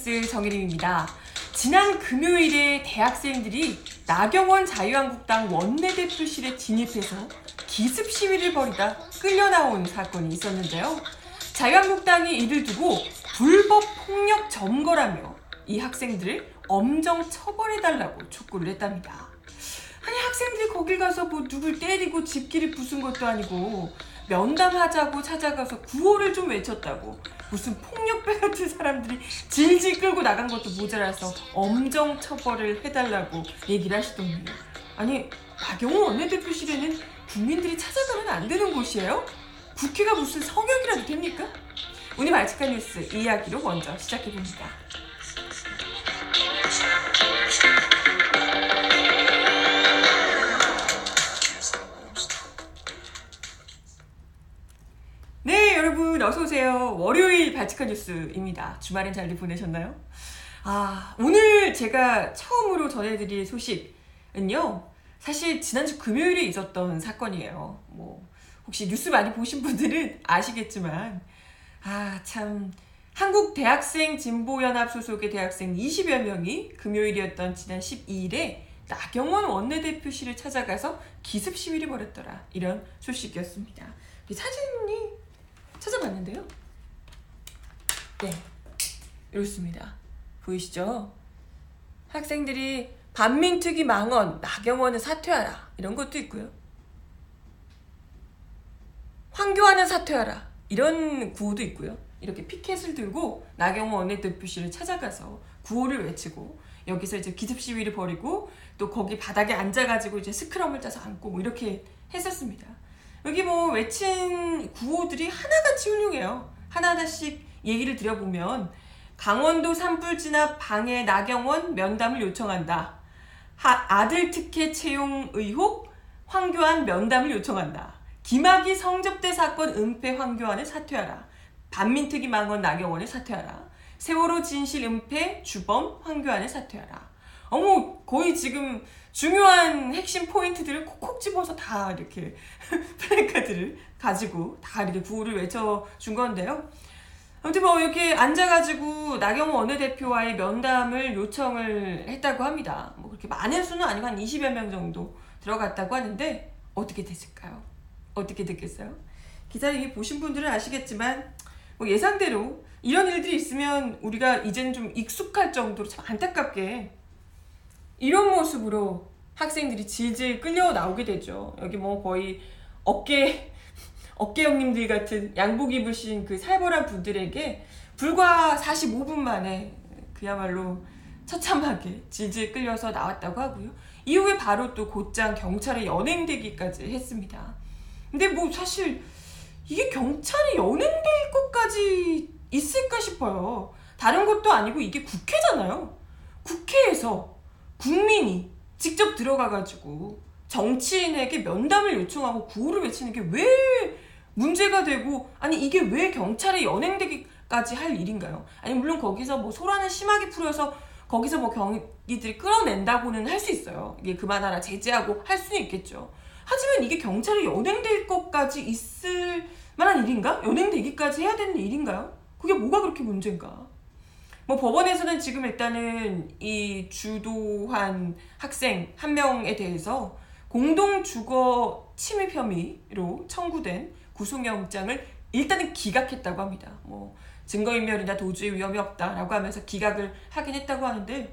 뉴스 정혜림입니다. 지난 금요일에 대학생들이 나경원 자유한국당 원내대표실에 진입해서 기습 시위를 벌이다 끌려 나온 사건이 있었는데요. 자유한국당이 이를 두고 불법 폭력 점거라며 이 학생들을 엄정 처벌해달라고 촉구를 했답니다. 아니 학생들이 거길 가서 뭐 누굴 때리고 집기를 부순 것도 아니고 면담하자고 찾아가서 구호를 좀 외쳤다고 무슨 폭력배 같은 사람들이 질질 끌고 나간 것도 모자라서 엄정 처벌을 해달라고 얘기를 하시더니 아니 박영호 원내대표실에는 국민들이 찾아가면 안 되는 곳이에요? 국회가 무슨 성역이라도 됩니까? 오늘 발칙한 뉴스 이야기로 먼저 시작해봅니다. 어서 오세요. 월요일 바치카 뉴스입니다. 주말엔 잘들 보내셨나요? 아 오늘 제가 처음으로 전해드릴 소식은요. 사실 지난주 금요일에 있었던 사건이에요. 뭐 혹시 뉴스 많이 보신 분들은 아시겠지만 아 참 한국 대학생 진보연합 소속의 대학생 20여 명이 금요일이었던 지난 12일에 나경원 원내대표실을 찾아가서 기습 시위를 벌였더라 이런 소식이었습니다. 사진이 찾아봤는데요. 네, 이렇습니다. 보이시죠? 학생들이 반민특위 망언, 나경원은 사퇴하라 이런 것도 있고요. 황교안은 사퇴하라 이런 구호도 있고요. 이렇게 피켓을 들고 나경원 원내대표실을 찾아가서 구호를 외치고 여기서 이제 기습 시위를 벌이고 또 거기 바닥에 앉아가지고 이제 스크럼을 짜서 앉고 뭐 이렇게 했었습니다. 여기 뭐 외친 구호들이 하나같이 훌륭해요. 하나하나씩 얘기를 드려보면 강원도 산불 진압 방해 나경원 면담을 요청한다. 하, 아들 특혜 채용 의혹 황교안 면담을 요청한다. 김학의 성접대 사건 은폐 황교안을 사퇴하라. 반민특위 망원 나경원을 사퇴하라. 세월호 진실 은폐 주범 황교안을 사퇴하라. 어머 거의 지금 중요한 핵심 포인트들을 콕콕 집어서 다 이렇게 플래카드를 가지고 다 이렇게 구호를 외쳐준 건데요. 아무튼 뭐 이렇게 앉아가지고 나경원 원내대표와의 면담을 요청을 했다고 합니다. 뭐 그렇게 많은 수는 아니고 한 20여 명 정도 들어갔다고 하는데 어떻게 됐을까요? 어떻게 됐겠어요? 기사 이미 보신 분들은 아시겠지만 뭐 예상대로 이런 일들이 있으면 우리가 이제는 좀 익숙할 정도로 참 안타깝게 이런 모습으로 학생들이 질질 끌려 나오게 되죠. 여기 뭐 거의 어깨 어깨 형님들 같은 양복 입으신 그 살벌한 분들에게 불과 45분 만에 그야말로 처참하게 질질 끌려서 나왔다고 하고요. 이후에 바로 또 곧장 경찰에 연행되기까지 했습니다. 근데 뭐 사실 이게 경찰에 연행될 것까지 있을까 싶어요. 다른 것도 아니고 이게 국회잖아요. 국회에서 국민이 직접 들어가가지고 정치인에게 면담을 요청하고 구호를 외치는 게 왜 문제가 되고 아니 이게 왜 경찰에 연행되기까지 할 일인가요? 아니 물론 거기서 뭐 소란을 심하게 풀어서 거기서 뭐 경기들이 끌어낸다고는 할 수 있어요. 이게 그만하라 제재하고 할 수는 있겠죠. 하지만 이게 경찰에 연행될 것까지 있을 만한 일인가? 연행되기까지 해야 되는 일인가요? 그게 뭐가 그렇게 문제인가? 뭐 법원에서는 지금 일단은 이 주도한 학생 한 명에 대해서 공동 주거 침입 혐의로 청구된 구속영장을 일단은 기각했다고 합니다. 뭐 증거인멸이나 도주의 위험이 없다라고 하면서 기각을 하긴 했다고 하는데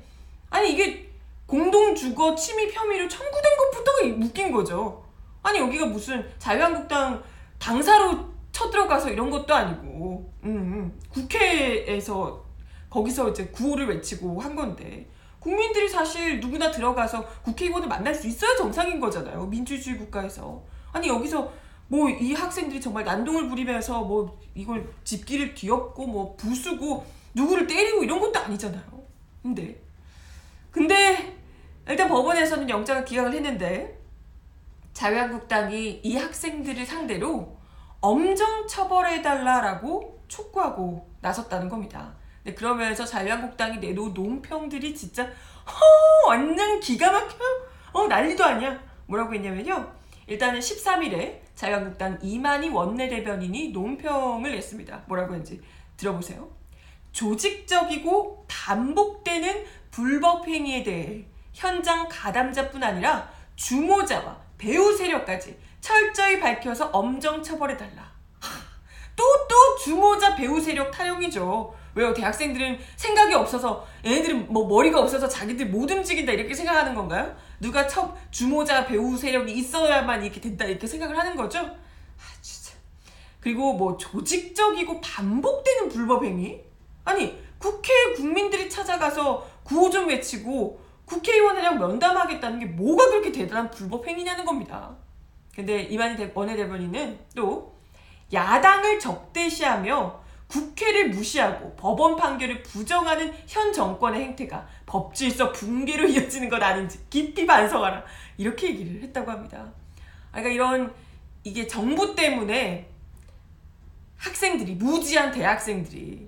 아니 이게 공동 주거 침입 혐의로 청구된 것부터가 웃긴 거죠. 아니 여기가 무슨 자유한국당 당사로 쳐들어가서 이런 것도 아니고 음, 음. 국회에서 거기서 이제 구호를 외치고 한 건데 국민들이 사실 누구나 들어가서 국회의원을 만날 수 있어야 정상인 거잖아요. 민주주의 국가에서. 아니 여기서 뭐 이 학생들이 정말 난동을 부리면서 뭐 이걸 집기를 뒤엎고 뭐 부수고 누구를 때리고 이런 것도 아니잖아요. 근데 근데 일단 법원에서는 영장을 기각을 했는데 자유한국당이 이 학생들을 상대로 엄정 처벌해달라라고 촉구하고 나섰다는 겁니다. 네, 그러면서 자유한국당이 내놓은 논평들이 진짜 허 완전 기가 막혀요. 어 난리도 아니야. 뭐라고 했냐면요. 일단은 13일에 자유한국당 이만희 원내대변인이 논평을 냈습니다. 뭐라고 했는지 들어보세요. 조직적이고 반복되는 불법 행위에 대해 현장 가담자뿐 아니라 주모자와 배우 세력까지 철저히 밝혀서 엄정 처벌해달라. 또 또 주모자 배우 세력 타령이죠. 왜요? 대학생들은 생각이 없어서 얘네들은 뭐 머리가 없어서 자기들 못 움직인다 이렇게 생각하는 건가요? 누가 첫 주모자 배우 세력이 있어야만 이렇게 된다 이렇게 생각을 하는 거죠? 아 진짜. 그리고 뭐 조직적이고 반복되는 불법 행위? 아니 국회에 국민들이 찾아가서 구호 좀 외치고 국회의원이랑 면담하겠다는 게 뭐가 그렇게 대단한 불법 행위냐는 겁니다. 근데 이만희 원내대변인은 또 야당을 적대시하며 국회를 무시하고 법원 판결을 부정하는 현 정권의 행태가 법질서 붕괴로 이어지는 것 아닌지 깊이 반성하라 이렇게 얘기를 했다고 합니다. 그러니까 이런 이게 정부 때문에 학생들이 무지한 대학생들이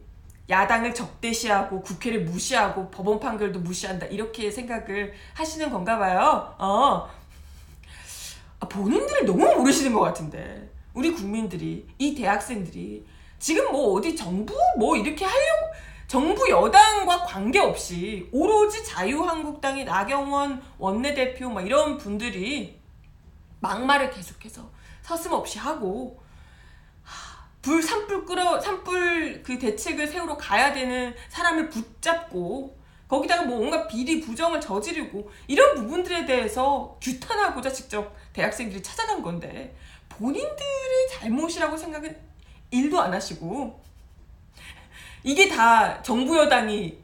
야당을 적대시하고 국회를 무시하고 법원 판결도 무시한다 이렇게 생각을 하시는 건가 봐요. 어. 아, 본인들이 너무 모르시는 것 같은데 우리 국민들이 이 대학생들이 지금 뭐 어디 정부? 뭐 이렇게 하려고? 정부 여당과 관계없이 오로지 자유한국당의 나경원 원내대표 막 이런 분들이 막말을 계속해서 서슴없이 하고 불 산불 끌어 산불 그 대책을 세우러 가야 되는 사람을 붙잡고 거기다가 뭐 온갖 비리 부정을 저지르고 이런 부분들에 대해서 규탄하고자 직접 대학생들이 찾아간 건데 본인들의 잘못이라고 생각은 일도 안 하시고 이게 다 정부 여당이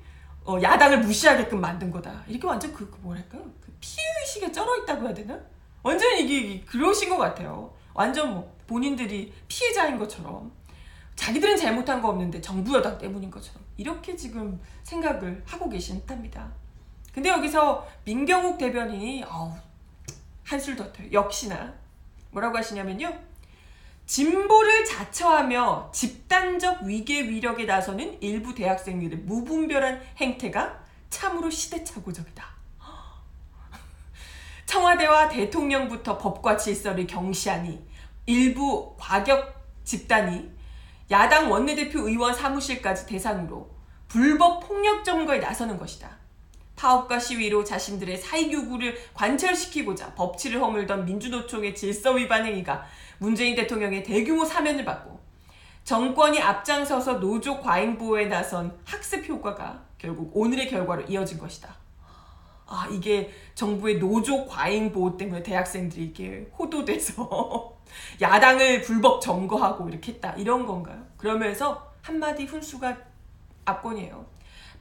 어, 야당을 무시하게끔 만든 거다. 이렇게 완전 그, 그 뭐랄까 그 피의식에 쩔어 있다고 해야 되나? 완전 이게 그러신 것 같아요. 완전 뭐 본인들이 피해자인 것처럼 자기들은 잘못한 거 없는데 정부 여당 때문인 것처럼 이렇게 지금 생각을 하고 계신답니다. 근데 여기서 민경욱 대변인이 어우, 한술 더 터요. 역시나 뭐라고 하시냐면요. 진보를 자처하며 집단적 위계 위력에 나서는 일부 대학생들의 무분별한 행태가 참으로 시대착오적이다. 청와대와 대통령부터 법과 질서를 경시하니 일부 과격 집단이 야당 원내대표 의원 사무실까지 대상으로 불법 폭력 점거에 나서는 것이다. 파업과 시위로 자신들의 사익요구를 관철시키고자 법치를 허물던 민주노총의 질서 위반 행위가 문재인 대통령의 대규모 사면을 받고 정권이 앞장서서 노조 과잉 보호에 나선 학습 효과가 결국 오늘의 결과로 이어진 것이다. 아, 이게 정부의 노조 과잉 보호 때문에 대학생들이 이게 호도돼서 야당을 불법 점거하고 이렇게 했다. 이런 건가요? 그러면서 한마디 훈수가 압권이에요.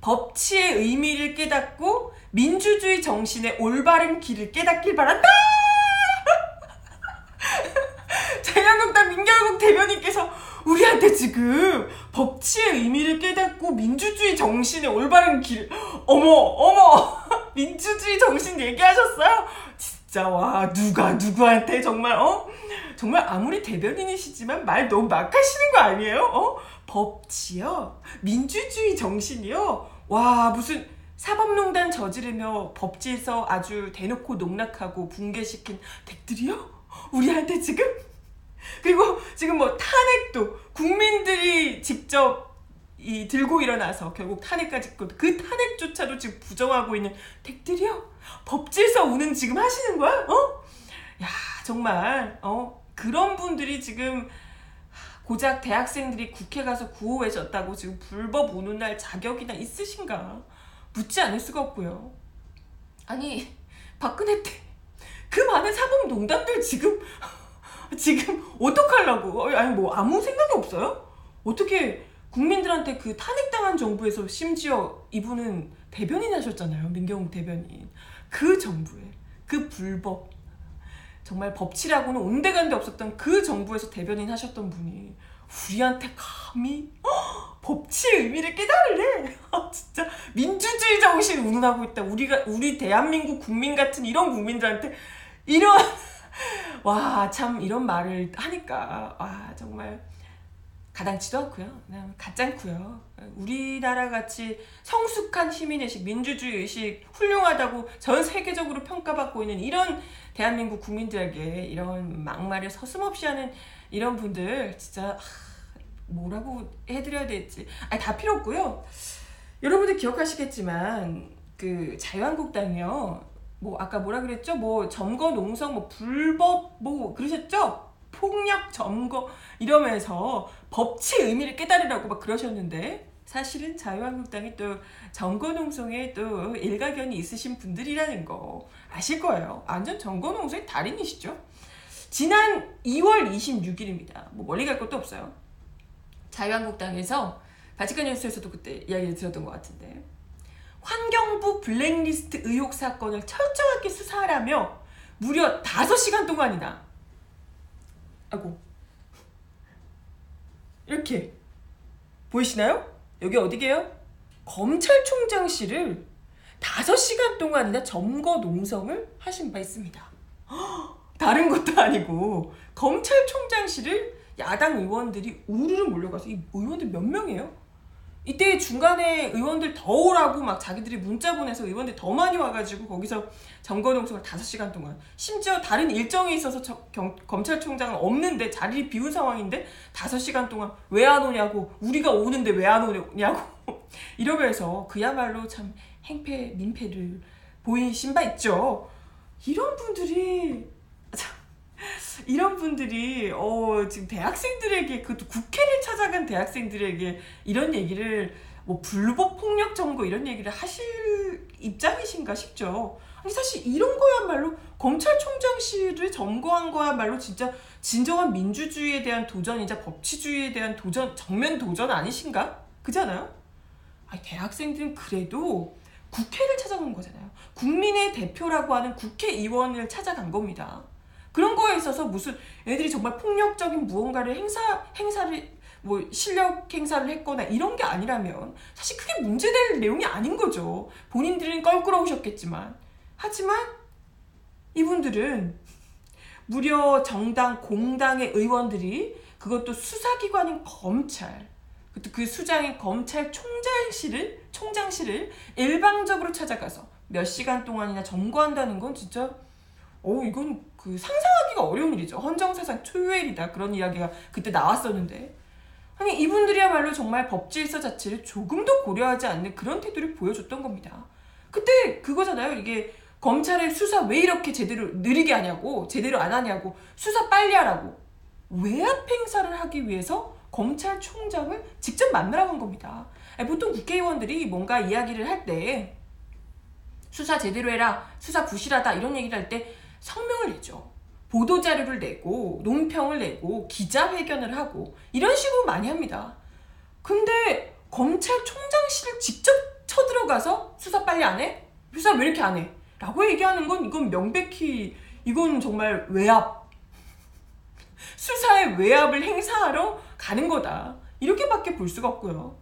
법치의 의미를 깨닫고 민주주의 정신의 올바른 길을 깨닫길 바란다! 자유한국당 민결국 대변인께서 우리한테 지금 법치의 의미를 깨닫고 민주주의 정신의 올바른 길, 어머, 어머! 민주주의 정신 얘기하셨어요? 진짜, 와, 누가, 누구한테 정말, 어? 정말 아무리 대변인이시지만 말 너무 막 하시는 거 아니에요? 어? 법치요? 민주주의 정신이요? 와, 무슨 사법농단 저지르며 법질서 아주 대놓고 농락하고 붕괴시킨 댁들이요? 우리한테 지금? 그리고 지금 뭐 탄핵도 국민들이 직접 이 들고 일어나서 결국 탄핵까지 그 탄핵조차도 지금 부정하고 있는 댁들이요? 법질서 우는 지금 하시는 거야? 어? 야 정말 어 그런 분들이 지금 고작 대학생들이 국회 가서 구호해줬다고 지금 불법 우는 날 자격이나 있으신가 묻지 않을 수가 없고요. 아니 박근혜 때 그 많은 사법 농단들 지금 지금 어떡하려고 아니 뭐 아무 생각이 없어요? 어떻게 국민들한테 그 탄핵당한 정부에서 심지어 이분은 대변인 하셨잖아요. 민경욱 대변인. 그 정부에 그 불법 정말 법치라고는 온데간데 없었던 그 정부에서 대변인 하셨던 분이 우리한테 감히 법치의 의미를 깨달으래. 진짜 민주주의 정신 운운하고 있다. 우리가 우리 대한민국 국민 같은 이런 국민들한테 이런 와 참 이런 말을 하니까 와 정말 가당치도 않고요. 그냥 가짱고요. 우리나라 같이 성숙한 시민의식, 민주주의 의식 훌륭하다고 전 세계적으로 평가받고 있는 이런 대한민국 국민들에게 이런 막말을 서슴없이 하는 이런 분들 진짜 뭐라고 해드려야 될지 아니 다 필요 없고요. 여러분들 기억하시겠지만 그 자유한국당이요. 뭐 아까 뭐라 그랬죠? 뭐 점거 농성 뭐 불법 뭐 그러셨죠? 폭력 점거 이러면서 법치 의미를 깨달으라고 막 그러셨는데 사실은 자유한국당이 또 점거농성에 또 일가견이 있으신 분들이라는 거 아실 거예요. 완전 점거농성의 달인이시죠. 지난 2월 26일입니다. 뭐 멀리 갈 것도 없어요. 자유한국당에서 바치칸 뉴스에서도 그때 이야기를 들었던 것 같은데 환경부 블랙리스트 의혹 사건을 철저하게 수사하라며 무려 5시간 동안이나 아고 이렇게 보이시나요? 여기 어디게요? 검찰총장실을 5시간 동안이나 점거 농성을 하신 바 있습니다. 다른 것도 아니고 검찰총장실을 야당 의원들이 우르르 몰려가서 이 의원들 몇 명이에요? 이때 중간에 의원들 더 오라고 막 자기들이 문자 보내서 의원들 더 많이 와가지고 거기서 점거농성을 5시간 동안. 심지어 다른 일정이 있어서 저, 경, 검찰총장은 없는데 자리를 비운 상황인데 5시간 동안 왜 안 오냐고 우리가 오는데 왜 안 오냐고. 이러면서 그야말로 참 행패 민폐를 보이신 바 있죠. 이런 분들이 이런 분들이 어 지금 대학생들에게 그것도 국회를 찾아간 대학생들에게 이런 얘기를 뭐 불법 폭력 정거 이런 얘기를 하실 입장이신가 싶죠. 아니 사실 이런 거야말로 검찰총장실을 점거한 거야말로 진짜 진정한 민주주의에 대한 도전이자 법치주의에 대한 도전 정면 도전 아니신가? 그잖아요. 아니 대학생들은 그래도 국회를 찾아간 거잖아요. 국민의 대표라고 하는 국회의원을 찾아간 겁니다. 그런 거에 있어서 무슨 애들이 정말 폭력적인 무언가를 행사 행사를 뭐 실력 행사를 했거나 이런 게 아니라면 사실 그게 문제될 내용이 아닌 거죠. 본인들은 껄끄러우셨겠지만 하지만 이분들은 무려 정당 공당의 의원들이 그것도 수사기관인 검찰 그것도 그 수장인 검찰 총장실을 총장실을 일방적으로 찾아가서 몇 시간 동안이나 점거한다는 건 진짜 어 이건 그 상상하기가 어려운 일이죠. 헌정사상 초유의 일이다. 그런 이야기가 그때 나왔었는데 아니 이분들이야말로 정말 법질서 자체를 조금도 고려하지 않는 그런 태도를 보여줬던 겁니다. 그때 그거잖아요. 이게 검찰의 수사 왜 이렇게 제대로 느리게 하냐고 제대로 안 하냐고 수사 빨리 하라고 외압 행사를 하기 위해서 검찰총장을 직접 만나러 간 겁니다. 보통 국회의원들이 뭔가 이야기를 할 때 수사 제대로 해라, 수사 부실하다 이런 얘기를 할 때 성명을 내죠. 보도자료를 내고 논평을 내고 기자회견을 하고 이런 식으로 많이 합니다. 근데 검찰총장실을 직접 쳐들어가서 수사 빨리 안 해? 수사 왜 이렇게 안 해? 라고 얘기하는 건 이건 명백히 이건 정말 외압 수사의 외압을 행사하러 가는 거다. 이렇게밖에 볼 수가 없고요.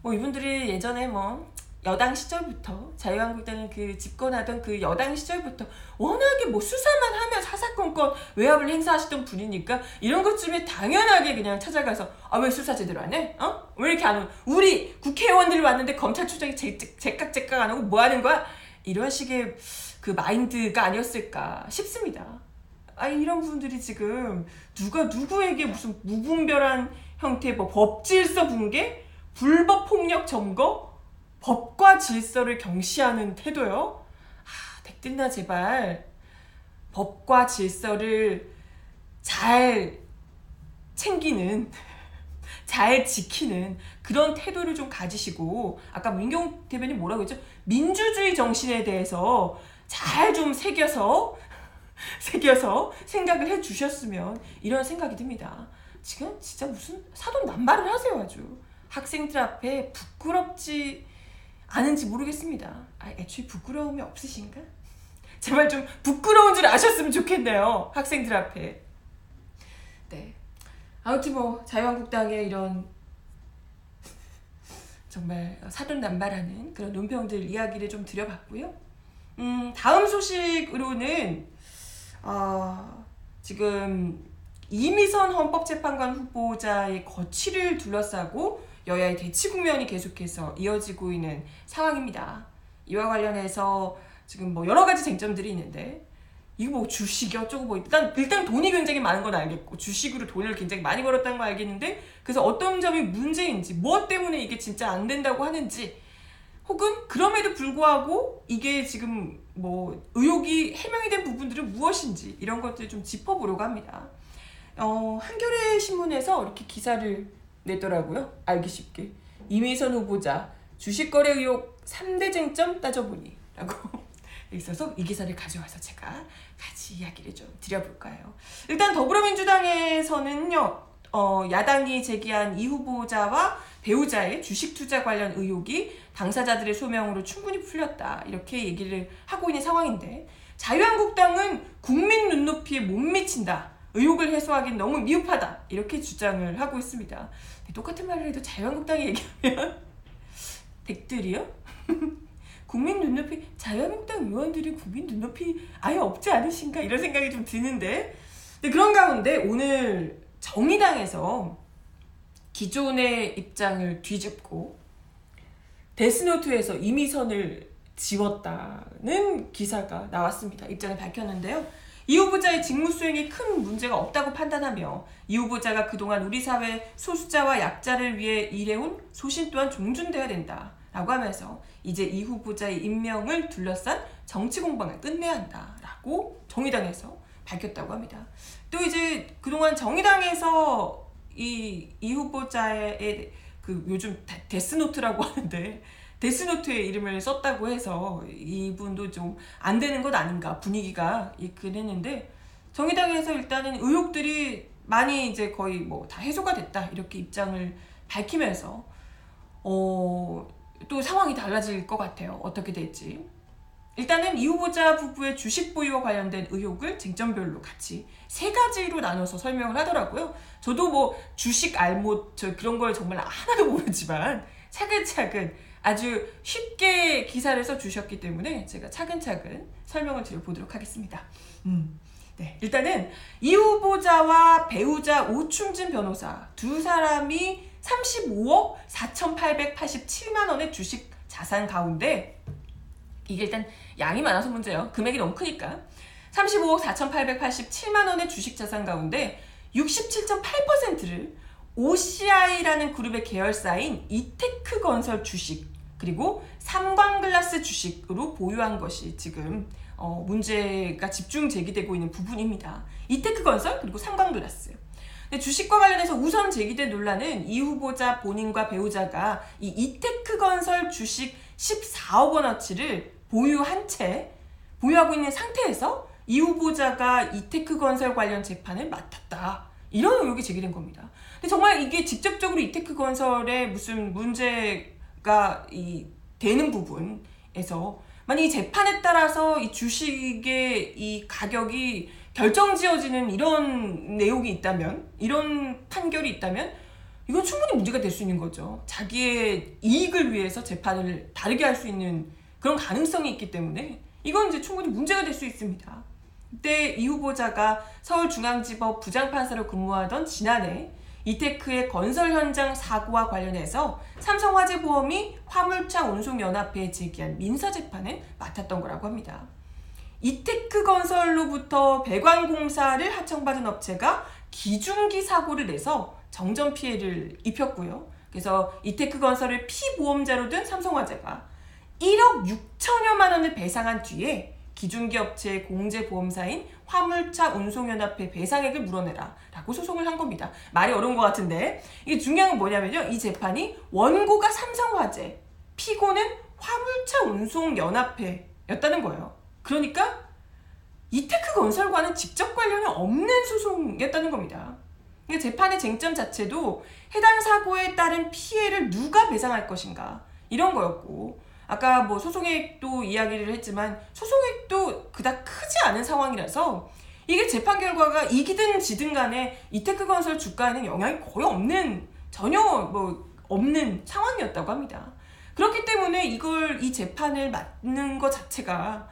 뭐 이분들이 예전에 뭐 여당 시절부터 자유한국당은 그 집권하던 그 여당 시절부터 워낙에 뭐 수사만 하면 사사건건 외압을 행사하시던 분이니까 이런 것쯤에 당연하게 그냥 찾아가서 아 왜 수사 제대로 안 해? 어? 왜 이렇게 안 오? 우리 국회의원들이 왔는데 검찰총장이 제깍제깍 안 하고 뭐 하는 거야? 이런 식의 그 마인드가 아니었을까 싶습니다. 아 이런 분들이 지금 누가 누구에게 무슨 무분별한 형태의 뭐 법질서 붕괴, 불법 폭력 점거 법과 질서를 경시하는 태도요. 아, 백든나 제발 법과 질서를 잘 챙기는 잘 지키는 그런 태도를 좀 가지시고 아까 민경 대변인 뭐라고 했죠? 민주주의 정신에 대해서 잘 좀 새겨서 새겨서 생각을 해 주셨으면 이런 생각이 듭니다. 지금 진짜 무슨 사돈 남발을 하세요 아주 학생들 앞에 부끄럽지 않은지 모르겠습니다. 아, 애초에 부끄러움이 없으신가? 제발 좀 부끄러운 줄 아셨으면 좋겠네요. 학생들 앞에. 네. 아무튼 뭐 자유한국당의 이런 정말 사돈남발하는 그런 논평들 이야기를 좀 드려봤고요. 음, 다음 소식으로는 어, 지금 이미선 헌법재판관 후보자의 거취를 둘러싸고 여야의 대치 국면이 계속해서 이어지고 있는 상황입니다. 이와 관련해서 지금 뭐 여러 가지 쟁점들이 있는데 이거 뭐 주식이 어쩌고 뭐 일단 일단 돈이 굉장히 많은 건 알겠고 주식으로 돈을 굉장히 많이 벌었다는 거 알겠는데 그래서 어떤 점이 문제인지 무엇 때문에 이게 진짜 안 된다고 하는지 혹은 그럼에도 불구하고 이게 지금 뭐 의혹이 해명이 된 부분들은 무엇인지 이런 것들 좀 짚어보려고 합니다. 어, 한겨레 신문에서 이렇게 기사를 냈더라고요. 알기 쉽게. 이미선 후보자 주식 거래 의혹 3대 쟁점 따져보니 라고 있어서 이 기사를 가져와서 제가 같이 이야기를 좀 드려볼까요. 일단 더불어민주당에서는요. 어, 야당이 제기한 이 후보자와 배우자의 주식 투자 관련 의혹이 당사자들의 소명으로 충분히 풀렸다. 이렇게 얘기를 하고 있는 상황인데 자유한국당은 국민 눈높이에 못 미친다. 의혹을 해소하기는 너무 미흡하다. 이렇게 주장을 하고 있습니다. 똑같은 말을 해도 자유한국당이 얘기하면 댁들이요? 국민 눈높이 자유한국당 의원들이 국민 눈높이 아예 없지 않으신가 이런 생각이 좀 드는데 그런 가운데 오늘 정의당에서 기존의 입장을 뒤집고 데스노트에서 이미선을 지웠다는 기사가 나왔습니다. 입장을 밝혔는데요. 이 후보자의 직무 수행에 큰 문제가 없다고 판단하며 이 후보자가 그동안 우리 사회 소수자와 약자를 위해 일해온 소신 또한 존중돼야 된다. 라고 하면서 이제 이 후보자의 임명을 둘러싼 정치 공방을 끝내야 한다. 라고 정의당에서 밝혔다고 합니다. 또 이제 그동안 정의당에서 이, 이 후보자의 그 요즘 데스노트라고 하는데 데스노트에 이름을 썼다고 해서 이분도 좀 안 되는 것 아닌가 분위기가 있긴 했는데 정의당에서 일단은 의혹들이 많이 이제 거의 뭐 다 해소가 됐다 이렇게 입장을 밝히면서 어, 또 상황이 달라질 것 같아요. 어떻게 될지. 일단은 이 후보자 부부의 주식 보유와 관련된 의혹을 쟁점별로 같이 세 가지로 나눠서 설명을 하더라고요. 저도 뭐 주식 알못 저 그런 걸 정말 하나도 모르지만 차근차근 아주 쉽게 기사를 써 주셨기 때문에 제가 차근차근 설명을 드려보도록 하겠습니다. 음. 네, 일단은 이 후보자와 배우자 오충진 변호사 두 사람이 35억 4,887만 원의 주식 자산 가운데 이게 일단 양이 많아서 문제예요. 금액이 너무 크니까. 35억 4,887만 원의 주식 자산 가운데 67.8%를 OCI라는 그룹의 계열사인 이테크 건설 주식 그리고 삼광글라스 주식으로 보유한 것이 지금 어, 문제가 집중 제기되고 있는 부분입니다. 이테크 건설 그리고 삼광글라스. 주식과 관련해서 우선 제기된 논란은 이 후보자 본인과 배우자가 이 이테크 건설 주식 14억 원어치를 보유한 채 보유하고 있는 상태에서 이 후보자가 이테크 건설 관련 재판을 맡았다. 이런 의혹이 제기된 겁니다. 근데 정말 이게 직접적으로 이테크 건설에 무슨 문제 가 이 되는 부분에서 만약 이 재판에 따라서 이 주식의 이 가격이 결정지어지는 이런 내용이 있다면, 이런 판결이 있다면, 이건 충분히 문제가 될 수 있는 거죠. 자기의 이익을 위해서 재판을 다르게 할 수 있는 그런 가능성이 있기 때문에 이건 이제 충분히 문제가 될 수 있습니다. 그때 이 후보자가 서울중앙지법 부장판사로 근무하던 지난해 이테크의 건설 현장 사고와 관련해서 삼성화재보험이 화물차 운송연합회에 제기한 민사재판을 맡았던 거라고 합니다. 이테크 건설로부터 배관공사를 하청받은 업체가 기중기 사고를 내서 정전 피해를 입혔고요. 그래서 이테크 건설을 피보험자로 든 삼성화재가 1억 6천여만 원을 배상한 뒤에 기중기 업체의 공제보험사인 화물차 운송연합회 배상액을 물어내라 라고 소송을 한 겁니다. 말이 어려운 것 같은데 이게 중요한 건 뭐냐면요. 이 재판이 원고가 삼성화재, 피고는 화물차 운송연합회였다는 거예요. 그러니까 이테크 건설과는 직접 관련이 없는 소송이었다는 겁니다. 그러니까 재판의 쟁점 자체도 해당 사고에 따른 피해를 누가 배상할 것인가 이런 거였고 아까 뭐 소송액도 이야기를 했지만 소송액도 그닥 크지 않은 상황이라서 이게 재판 결과가 이기든 지든 간에 이테크 건설 주가에는 영향이 거의 없는 전혀 뭐 없는 상황이었다고 합니다. 그렇기 때문에 이걸 이 재판을 맡는 것 자체가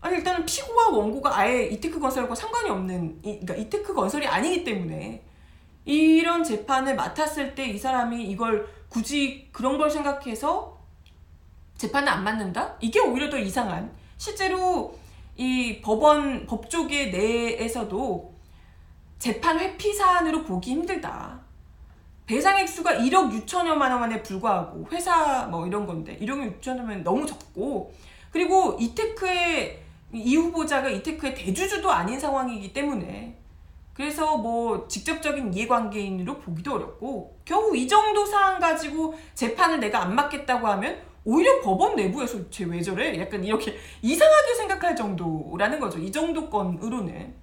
아니 일단은 피고와 원고가 아예 이테크 건설과 상관이 없는 이, 그러니까 이테크 건설이 아니기 때문에 이런 재판을 맡았을 때 이 사람이 이걸 굳이 그런 걸 생각해서 재판을 안 맡는다? 이게 오히려 더 이상한 실제로 이 법원 법조계 내에서도 재판 회피 사안으로 보기 힘들다. 배상 액수가 1억 6천여만 원에 불과하고 회사 뭐 이런 건데 1억 6천여면 너무 적고 그리고 이테크의 이 후보자가 이테크의 대주주도 아닌 상황이기 때문에 그래서 뭐 직접적인 이해관계인으로 보기도 어렵고 겨우 이 정도 사안 가지고 재판을 내가 안 맡겠다고 하면 오히려 법원 내부에서 쟤 왜 저래? 약간 이렇게 이상하게 생각할 정도라는 거죠. 이 정도 건으로는.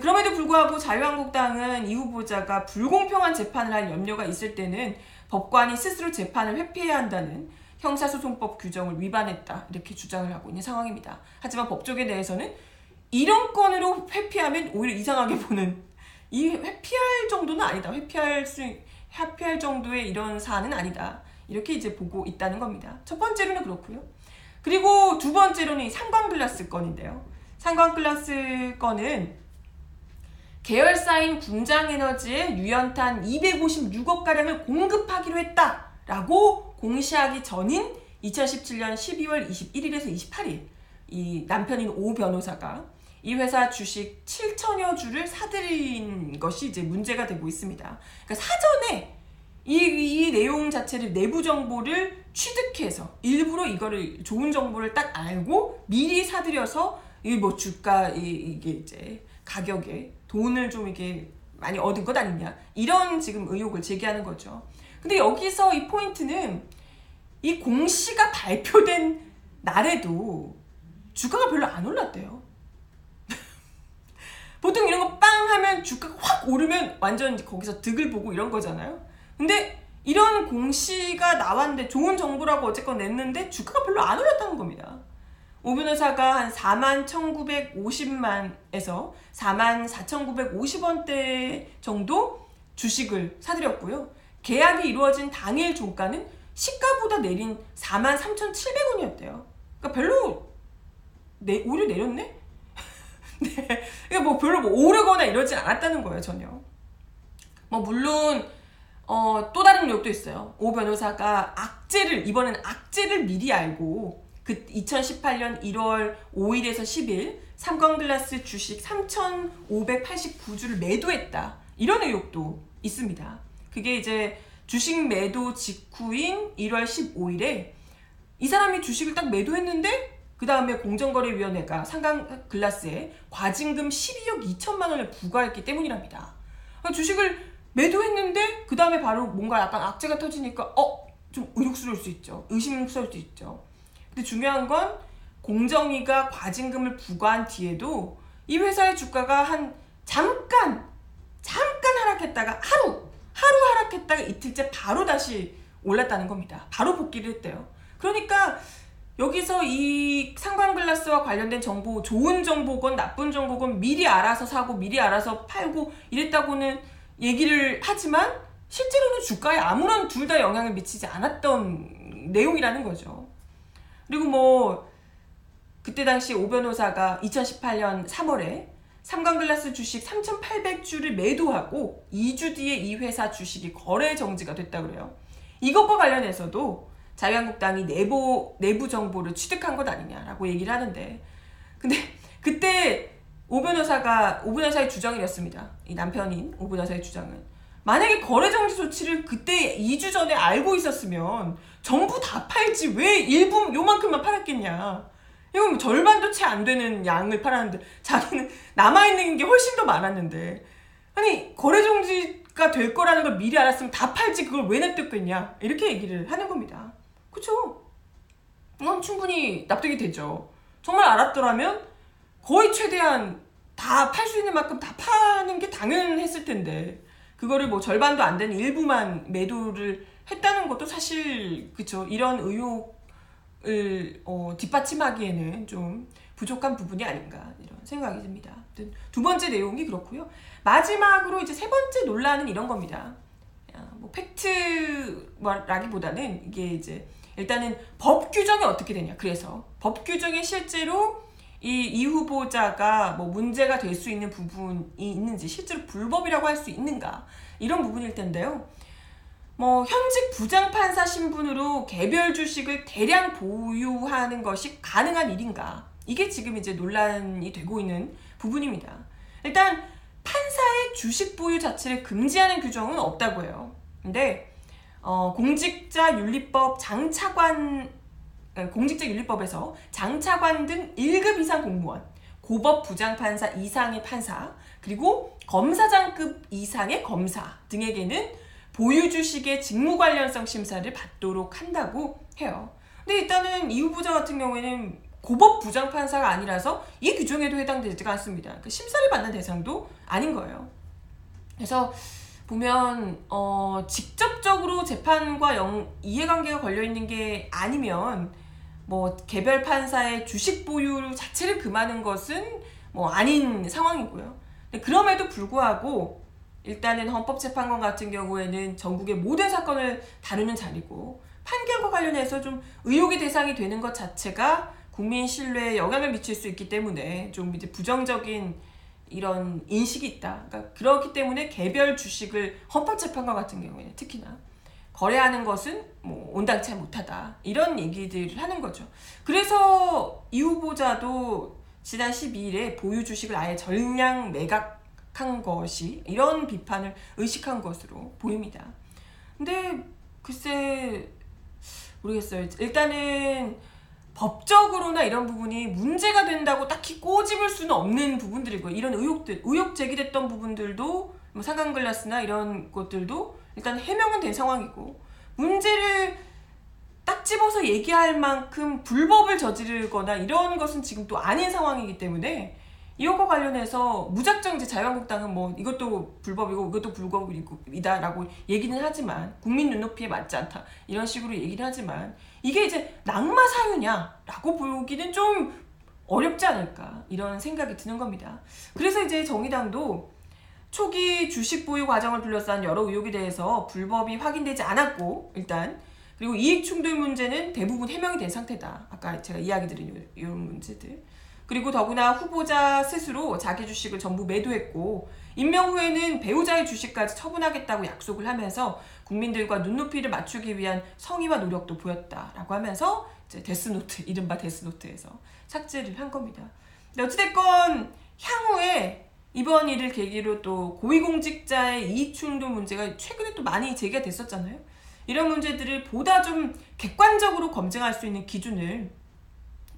그럼에도 불구하고 자유한국당은 이 후보자가 불공평한 재판을 할 염려가 있을 때는 법관이 스스로 재판을 회피해야 한다는 형사소송법 규정을 위반했다 이렇게 주장을 하고 있는 상황입니다. 하지만 법조계 내에서는 이런 건으로 회피하면 오히려 이상하게 보는 이 회피할 정도는 아니다. 회피할 수 회피할 정도의 이런 사안은 아니다. 이렇게 이제 보고 있다는 겁니다. 첫 번째로는 그렇고요. 그리고 두 번째로는 상광글라스 건인데요. 상광글라스 건은 계열사인 군장에너지에 유연탄 256억 가량을 공급하기로 했다라고 공시하기 전인 2017년 12월 21일에서 28일 이 남편인 오 변호사가 이 회사 주식 7천여 주를 사들인 것이 이제 문제가 되고 있습니다. 그러니까 사전에 이, 이 내용 자체를 내부 정보를 취득해서 일부러 이거를 좋은 정보를 딱 알고 미리 사들여서 이 뭐 주가 이, 이게 이제 가격에 돈을 좀 이게 많이 얻은 것 아니냐 이런 지금 의혹을 제기하는 거죠. 근데 여기서 이 포인트는 이 공시가 발표된 날에도 주가가 별로 안 올랐대요. 보통 이런 거 빵 하면 주가가 확 오르면 완전 거기서 득을 보고 이런 거잖아요. 근데 이런 공시가 나왔는데 좋은 정보라고 어쨌건 냈는데 주가가 별로 안 올랐다는 겁니다. 오 변호사가 한 4만 1,950만에서 4만 4,950원대 정도 주식을 사들였고요. 계약이 이루어진 당일 종가는 시가보다 내린 4만 3,700원이었대요. 그러니까 별로 내, 오히려 내렸네? 네. 그러니까 뭐 별로 뭐 오르거나 이러진 않았다는 거예요, 전혀. 뭐 물론 어, 또 다른 의혹도 있어요. 오 변호사가 악재를 이번엔 악재를 미리 알고 그 2018년 1월 5일에서 10일 삼광글라스 주식 3,589주를 매도했다. 이런 의혹도 있습니다. 그게 이제 주식 매도 직후인 1월 15일에 이 사람이 주식을 딱 매도했는데 그 다음에 공정거래위원회가 삼광글라스에 과징금 12억 2천만 원을 부과했기 때문이랍니다. 그러니까 주식을 매도했는데 그 다음에 바로 뭔가 약간 악재가 터지니까 어? 좀 의혹스러울 수 있죠. 의심스러울 수 있죠. 근데 중요한 건 공정위가 과징금을 부과한 뒤에도 이 회사의 주가가 한 잠깐 잠깐 하락했다가 하루 하루 하락했다가 이틀째 바로 다시 올랐다는 겁니다. 바로 복귀를 했대요. 그러니까 여기서 이 상광글라스와 관련된 정보 좋은 정보건 나쁜 정보건 미리 알아서 사고 미리 알아서 팔고 이랬다고는 얘기를 하지만 실제로는 주가에 아무런 둘 다 영향을 미치지 않았던 내용이라는 거죠. 그리고 뭐 그때 당시 오 변호사가 2018년 3월에 삼광글라스 주식 3,800주를 매도하고 2주 뒤에 이 회사 주식이 거래 정지가 됐다 그래요. 이것과 관련해서도 자유한국당이 내부 내부 정보를 취득한 것 아니냐라고 얘기를 하는데 근데 그때 오 변호사가 오 변호사의 주장이었습니다. 이 남편인 오 변호사의 주장은 만약에 거래 정지 조치를 그때 2주 전에 알고 있었으면 전부 다 팔지 왜 일부 요만큼만 팔았겠냐. 이건 뭐 절반도 채 안 되는 양을 팔았는데 자기는 남아 있는 게 훨씬 더 많았는데 아니 거래 정지가 될 거라는 걸 미리 알았으면 다 팔지 그걸 왜 냅뒀겠냐 이렇게 얘기를 하는 겁니다. 그쵸? 이건 충분히 납득이 되죠. 정말 알았더라면 거의 최대한 다 팔 수 있는 만큼 다 파는 게 당연했을 텐데 그거를 뭐 절반도 안 되는 일부만 매도를 했다는 것도 사실 그쵸 이런 의혹을 어, 뒷받침하기에는 좀 부족한 부분이 아닌가 이런 생각이 듭니다. 두 번째 내용이 그렇고요. 마지막으로 이제 세 번째 논란은 이런 겁니다. 뭐 팩트라기보다는 이게 이제 일단은 법 규정이 어떻게 되냐. 그래서 법 규정에 실제로 이, 이 후보자가 뭐 문제가 될 수 있는 부분이 있는지 실제로 불법이라고 할 수 있는가 이런 부분일 텐데요. 뭐 현직 부장판사 신분으로 개별 주식을 대량 보유하는 것이 가능한 일인가 이게 지금 이제 논란이 되고 있는 부분입니다. 일단 판사의 주식 보유 자체를 금지하는 규정은 없다고 해요. 근데 어, 공직자 윤리법 장차관 공직자 윤리법에서 장차관 등 1급 이상 공무원, 고법 부장판사 이상의 판사, 그리고 검사장급 이상의 검사 등에게는 보유 주식의 직무 관련성 심사를 받도록 한다고 해요. 근데 일단은 이 후보자 같은 경우에는 고법 부장판사가 아니라서 이 규정에도 해당되지가 않습니다. 그 심사를 받는 대상도 아닌 거예요. 그래서 보면 어, 직접적으로 재판과 영, 이해관계가 걸려 있는 게 아니면 뭐 개별 판사의 주식 보유 자체를 금하는 것은 뭐 아닌 상황이고요. 그럼에도 불구하고 일단은 헌법재판관 같은 경우에는 전국의 모든 사건을 다루는 자리고 판결과 관련해서 좀 의혹의 대상이 되는 것 자체가 국민 신뢰에 영향을 미칠 수 있기 때문에 좀 이제 부정적인 이런 인식이 있다. 그러니까 그렇기 때문에 개별 주식을 헌법재판관 같은 경우에는 특히나 거래하는 것은 뭐 온당치 못하다 이런 얘기들을 하는 거죠. 그래서 이 후보자도 지난 12일에 보유 주식을 아예 전량 매각한 것이 이런 비판을 의식한 것으로 보입니다. 근데 글쎄 모르겠어요. 일단은 법적으로나 이런 부분이 문제가 된다고 딱히 꼬집을 수는 없는 부분들이고 이런 의혹들 의혹 제기됐던 부분들도 뭐 사강글라스나 이런 것들도 일단 해명은 된 상황이고 문제를 딱 집어서 얘기할 만큼 불법을 저지르거나 이런 것은 지금 또 아닌 상황이기 때문에 이것과 관련해서 무작정 이제 자유한국당은 뭐 이것도 불법이고 이것도 불법이다라고 얘기는 하지만 국민 눈높이에 맞지 않다 이런 식으로 얘기를 하지만 이게 이제 낙마 사유냐라고 보기는 좀 어렵지 않을까 이런 생각이 드는 겁니다. 그래서 이제 정의당도 초기 주식 보유 과정을 둘러싼 여러 의혹에 대해서 불법이 확인되지 않았고 일단 그리고 이익 충돌 문제는 대부분 해명이 된 상태다. 아까 제가 이야기 드린 이런 문제들. 그리고 더구나 후보자 스스로 자기 주식을 전부 매도했고 임명 후에는 배우자의 주식까지 처분하겠다고 약속을 하면서 국민들과 눈높이를 맞추기 위한 성의와 노력도 보였다라고 하면서 이제 데스노트 이른바 데스노트에서 삭제를 한 겁니다. 어찌됐건 향후에 이번 일을 계기로 또 고위공직자의 이익충돌 문제가 최근에 또 많이 제기가 됐었잖아요. 이런 문제들을 보다 좀 객관적으로 검증할 수 있는 기준을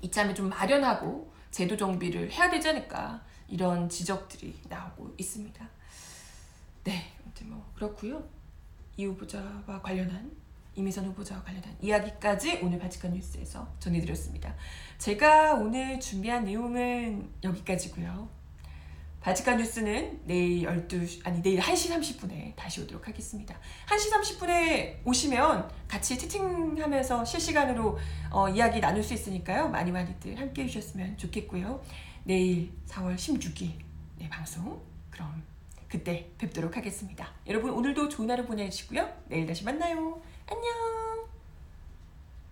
이참에 좀 마련하고 제도 정비를 해야 되지 않을까 이런 지적들이 나오고 있습니다. 네, 아무튼 뭐 그렇고요. 이 후보자와 관련한 이미선 후보자와 관련한 이야기까지 오늘 바치칸 뉴스에서 전해드렸습니다. 제가 오늘 준비한 내용은 여기까지고요. 바치칸 뉴스는 내일 12시, 아니 내일 1시 30분에 다시 오도록 하겠습니다. 1시 30분에 오시면 같이 채팅하면서 실시간으로 어, 이야기 나눌 수 있으니까요. 많이 많이들 함께 해주셨으면 좋겠고요. 내일 4월 16일 네, 방송 그럼 그때 뵙도록 하겠습니다. 여러분 오늘도 좋은 하루 보내시고요. 내일 다시 만나요. 안녕